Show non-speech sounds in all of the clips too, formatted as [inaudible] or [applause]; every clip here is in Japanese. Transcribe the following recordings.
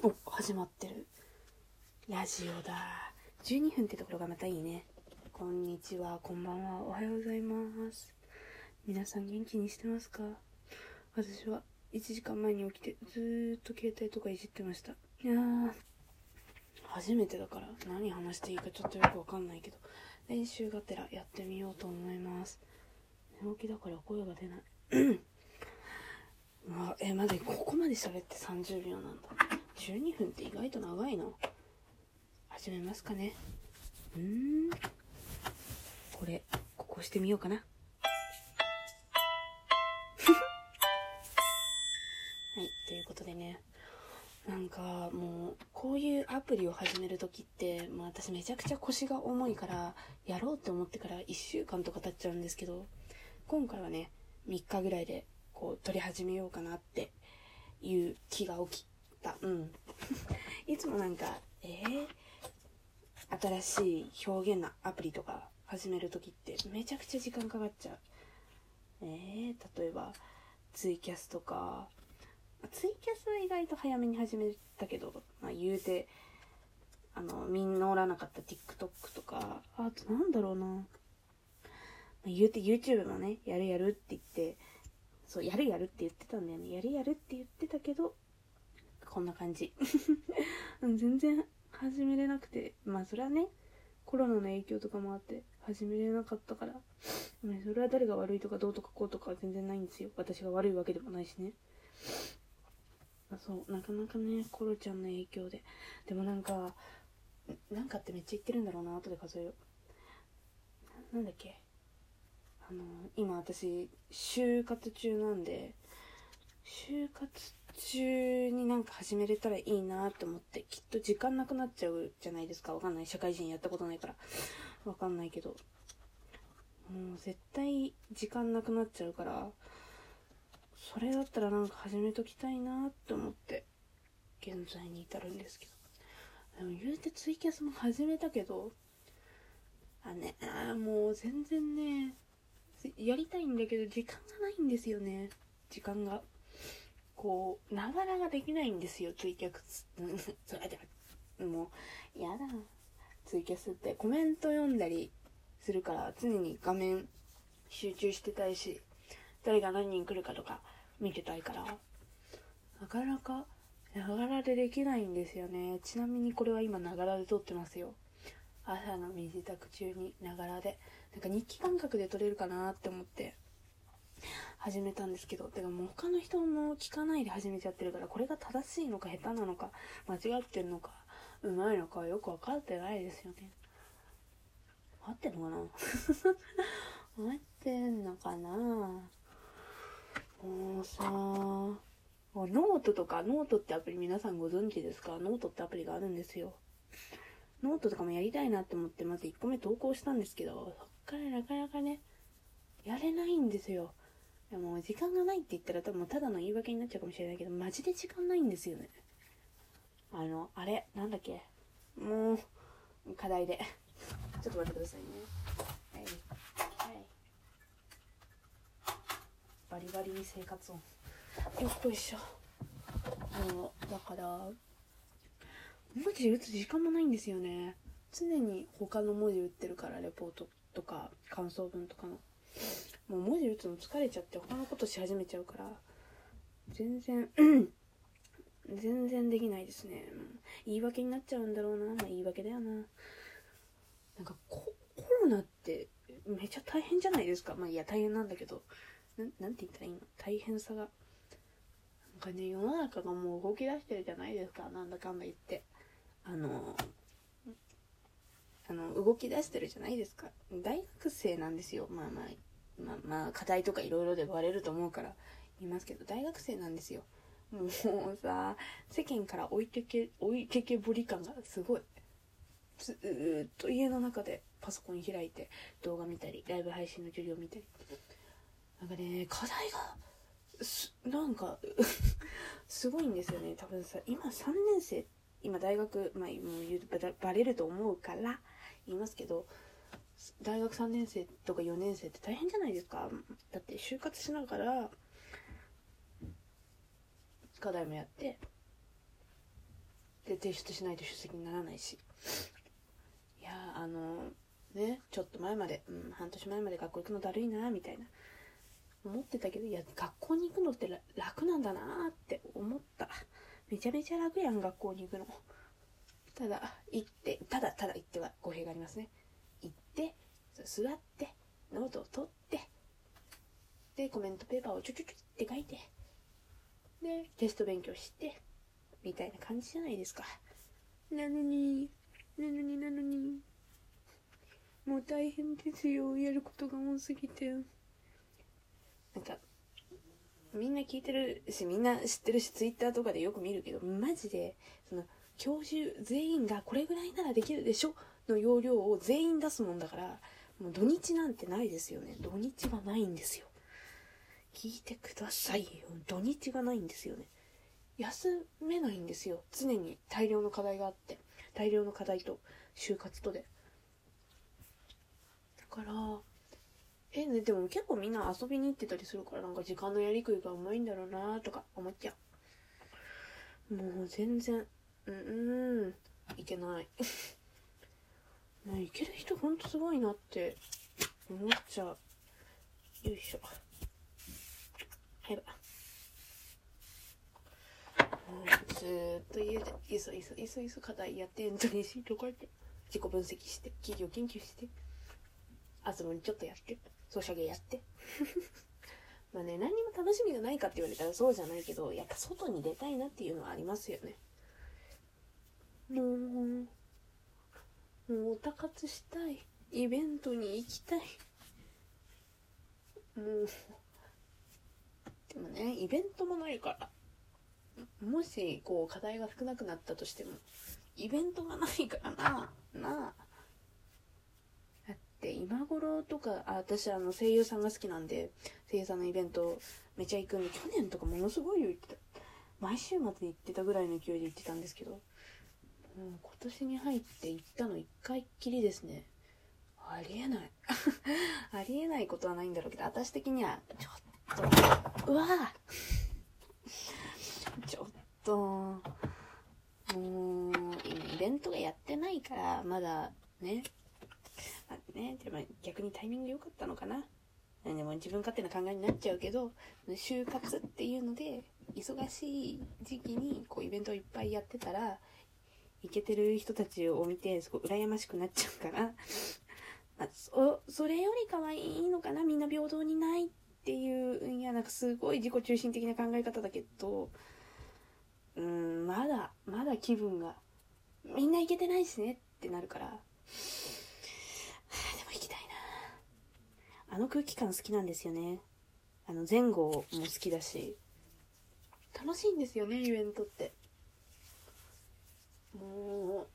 お始まってる。ラジオだ。12分ってところがまたいいね。こんにちは。こんばんは。おはようございます。皆さん元気にしてますか？私は1時間前に起きてずーっと携帯とかいじってました。いやー。初めてだから何話していいかちょっとよくわかんないけど練習がてらやってみようと思います。寝起きだから声が出ない。[clears throat] うわえまだここまで喋って30秒なんだ。12分って意外と長いな。始めますかね。うーん。これここしてみようかな。[laughs] はいということでね。なんかもうこういうアプリを始める時ってもう私めちゃくちゃ腰が重いからやろうって思ってから1週間とか経っちゃうんですけど今回はね3日ぐらいでこう撮り始めようかなっていう気が起きうん。[laughs] いつもなんかえー、新しい表現のアプリとか始める時ってめちゃくちゃ時間かかっちゃう。えー、例えばツイキャスとか。ツイキャスは意外と早めに始めたけど、まあ、言うてあのみんなおらなかった TikTok とか。あとなんだろうな、ま、言うて YouTube もねやるやるって言ってそうやるやるって言ってたんだよね。やるやるって言ってたけどこんな感じ。[laughs] 全然始めれなくて。まあそれはねコロナの影響とかもあって始めれなかったから。それは誰が悪いとかどうとかこうとか全然ないんですよ。私が悪いわけでもないしね。そうなかなかねコロちゃんの影響で。でもなんかなんかってめっちゃ言ってるんだろうな後で数えよう。なんだっけ。あの今私就活中なんで就活中になんか始めれたらいいなって思ってきっと時間なくなっちゃうじゃないですか。わかんない。社会人やったことないから。わかんないけど。もう絶対時間なくなっちゃうからそれだったらなんか始めときたいなって思って現在に至るんですけど。でも言うてツイキャスも始めたけどあねもう全然ねやりたいんだけど時間がないんですよね。時間が。こうながらができないんですよツイキャスそれでもうやだツイキャスって。コメント読んだりするから常に画面集中してたいし誰が何人来るかとか見てたいから。なかなかながらでできないんですよね。ちなみにこれは今ながらで撮ってますよ。朝の身支度中にながらで。なんか日記感覚で撮れるかなって思って。始めたんですけどてかもう他の人も聞かないで始めちゃってるからこれが正しいのか下手なのか間違ってるのかうまいのかよく分かってないですよね。合ってんのかな？[laughs] 合ってんのかな？もうさノートとかノートってアプリ皆さんご存知ですか？ノートってアプリがあるんですよ。ノートとかもやりたいなって思ってまず1個目投稿したんですけどそっからなかなかねやれないんですよ。でも時間がないって言ったら多分ただの言い訳になっちゃうかもしれないけどマジで時間ないんですよね。あのあれなんだっけ？もう課題で。ちょっと待ってくださいね。はい。はい。バリバリに生活音。よっこいしょ。あのだから文字打つ時間もないんですよね。常に他の文字打ってるからレポートとか感想文とかの。もう文字打つの疲れちゃって他のことし始めちゃうから全然全然できないですね。言い訳になっちゃうんだろうな。まあ言い訳だよな。なんかココロナってめっちゃ大変じゃないですか。まあいや大変なんだけど。なんて言ったらいいの？大変さが。なんかね世の中がもう動き出してるじゃないですか。なんだかんだ言って。あのあの動き出してるじゃないですか。大学生なんですよ。まあまあまあまあ課題とかいろいろで割れると思うから言いますけど大学生なんですよ。もうさ世間から置いてけ置いてけぼり感がすごい。ずーっと家の中でパソコン開いて動画見たりライブ配信の授業見たり。なんかね課題がすなんか [laughs] すごいんですよね。多分さ今3年生今大学まあ言うババレると思うから言いますけど大学3年生とか4年生って大変じゃないですか。だって就活しながら課題もやってで提出しないと出席にならないし。いやあのねちょっと前まで、うん、半年前まで学校行くのだるいなみたいな。思ってたけどいや学校に行くのって楽なんだなって思った。めちゃめちゃ楽やん学校に行くの。ただ行ってただただ行っては語弊がありますね行って座ってノートを取ってでコメントペーパーをちょちょちょって書いてでテスト勉強してみたいな感じじゃないですか。なのになのになのにもう大変ですよ。やることが多すぎて。なんかみんな聞いてるしみんな知ってるしツイッターとかでよく見るけどマジでその教授全員がこれぐらいならできるでしょの要領を全員出すもんだからもう土日なんてないですよね。土日はないんですよ。聞いてくださいよ。土日がないんですよね。休めないんですよ。常に大量の課題があって。大量の課題と就活とで。だからえねでも結構みんな遊びに行ってたりするからなんか時間のやりくりがうまいんだろうなとか思っちゃう。もう全然うんうんいけない。[laughs] ねいける人ほんとすごいなって思っちゃう。よいしょ。はいばずーっと家でいそいそいそいそ課題やってエントリーシート書いて。自己分析して企業研究して。遊ぶにちょっとやって。ソシャゲやって。[laughs] まあね何にも楽しみがないかって言われたらそうじゃないけどやっぱ外に出たいなっていうのはありますよね。もうもうおたかつしたいイベントに行きたいもうでもねイベントもないからもしこう課題が少なくなったとしてもイベントがないからななあだって今頃とかあ私あの声優さんが好きなんで声優さんのイベントめちゃ行くんで去年とかものすごい言ってた毎週末に行ってたぐらいの勢いで行ってたんですけど、もう今年に入って行ったの1回っきりですね。ありえない。[laughs] ありえないことはないんだろうけど私的にはちょっとうわちょっと、もう、[laughs] イベントがやってないから、まだね、まあ、ね、でも逆にタイミング良かったのかな。でも自分勝手な考えになっちゃうけど、就活っていうので、忙しい時期にこうイベントをいっぱいやってたら、イケてる人たちを見て、すごい羨ましくなっちゃうから、ま [laughs] あ、そ、それよりかはいいのかな？みんな平等にないっていう、いや、なんかすごい自己中心的な考え方だけど、うん、まだ、まだ気分が、みんな行けてないしねってなるから、はあ、でも行きたいな。あの空気感好きなんですよね。あの前後も好きだし、楽しいんですよね、イベントって。も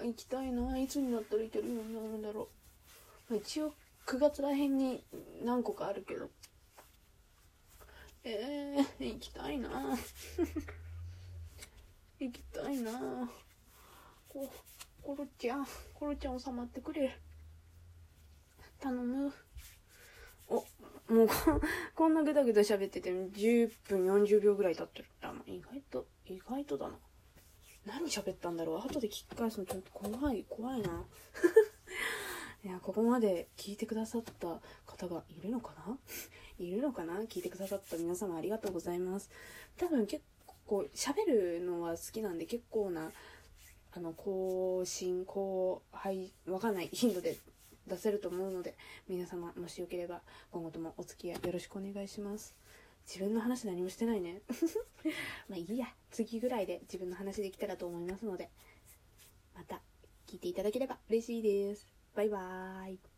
う、行きたいな。いつになったら行けるようになるんだろう。一応9月らへんに何個かあるけど。えー、行きたいな。[laughs] 行きたいなこ、コロちゃん、コロちゃん収まってくれ。頼む。お、もう [laughs] こんなぐだぐだ喋ってて10分40秒ぐらい経ってる。あ、意外と、意外とだな。何喋ったんだろう後で聞き返すのちょっと怖い、怖いな。[laughs] いや、ここまで聞いてくださった方がいるのかな？いるのかな？聞いてくださった皆様ありがとうございます。多分結構喋るのは好きなんで結構なあの更新後輩わかんない頻度で出せると思うので皆様もしよければ今後ともお付き合いよろしくお願いします自分の話何もしてないね。[laughs] まあいいや。次ぐらいで自分の話できたらと思いますので。また聞いていただければ嬉しいです。バイバーイ。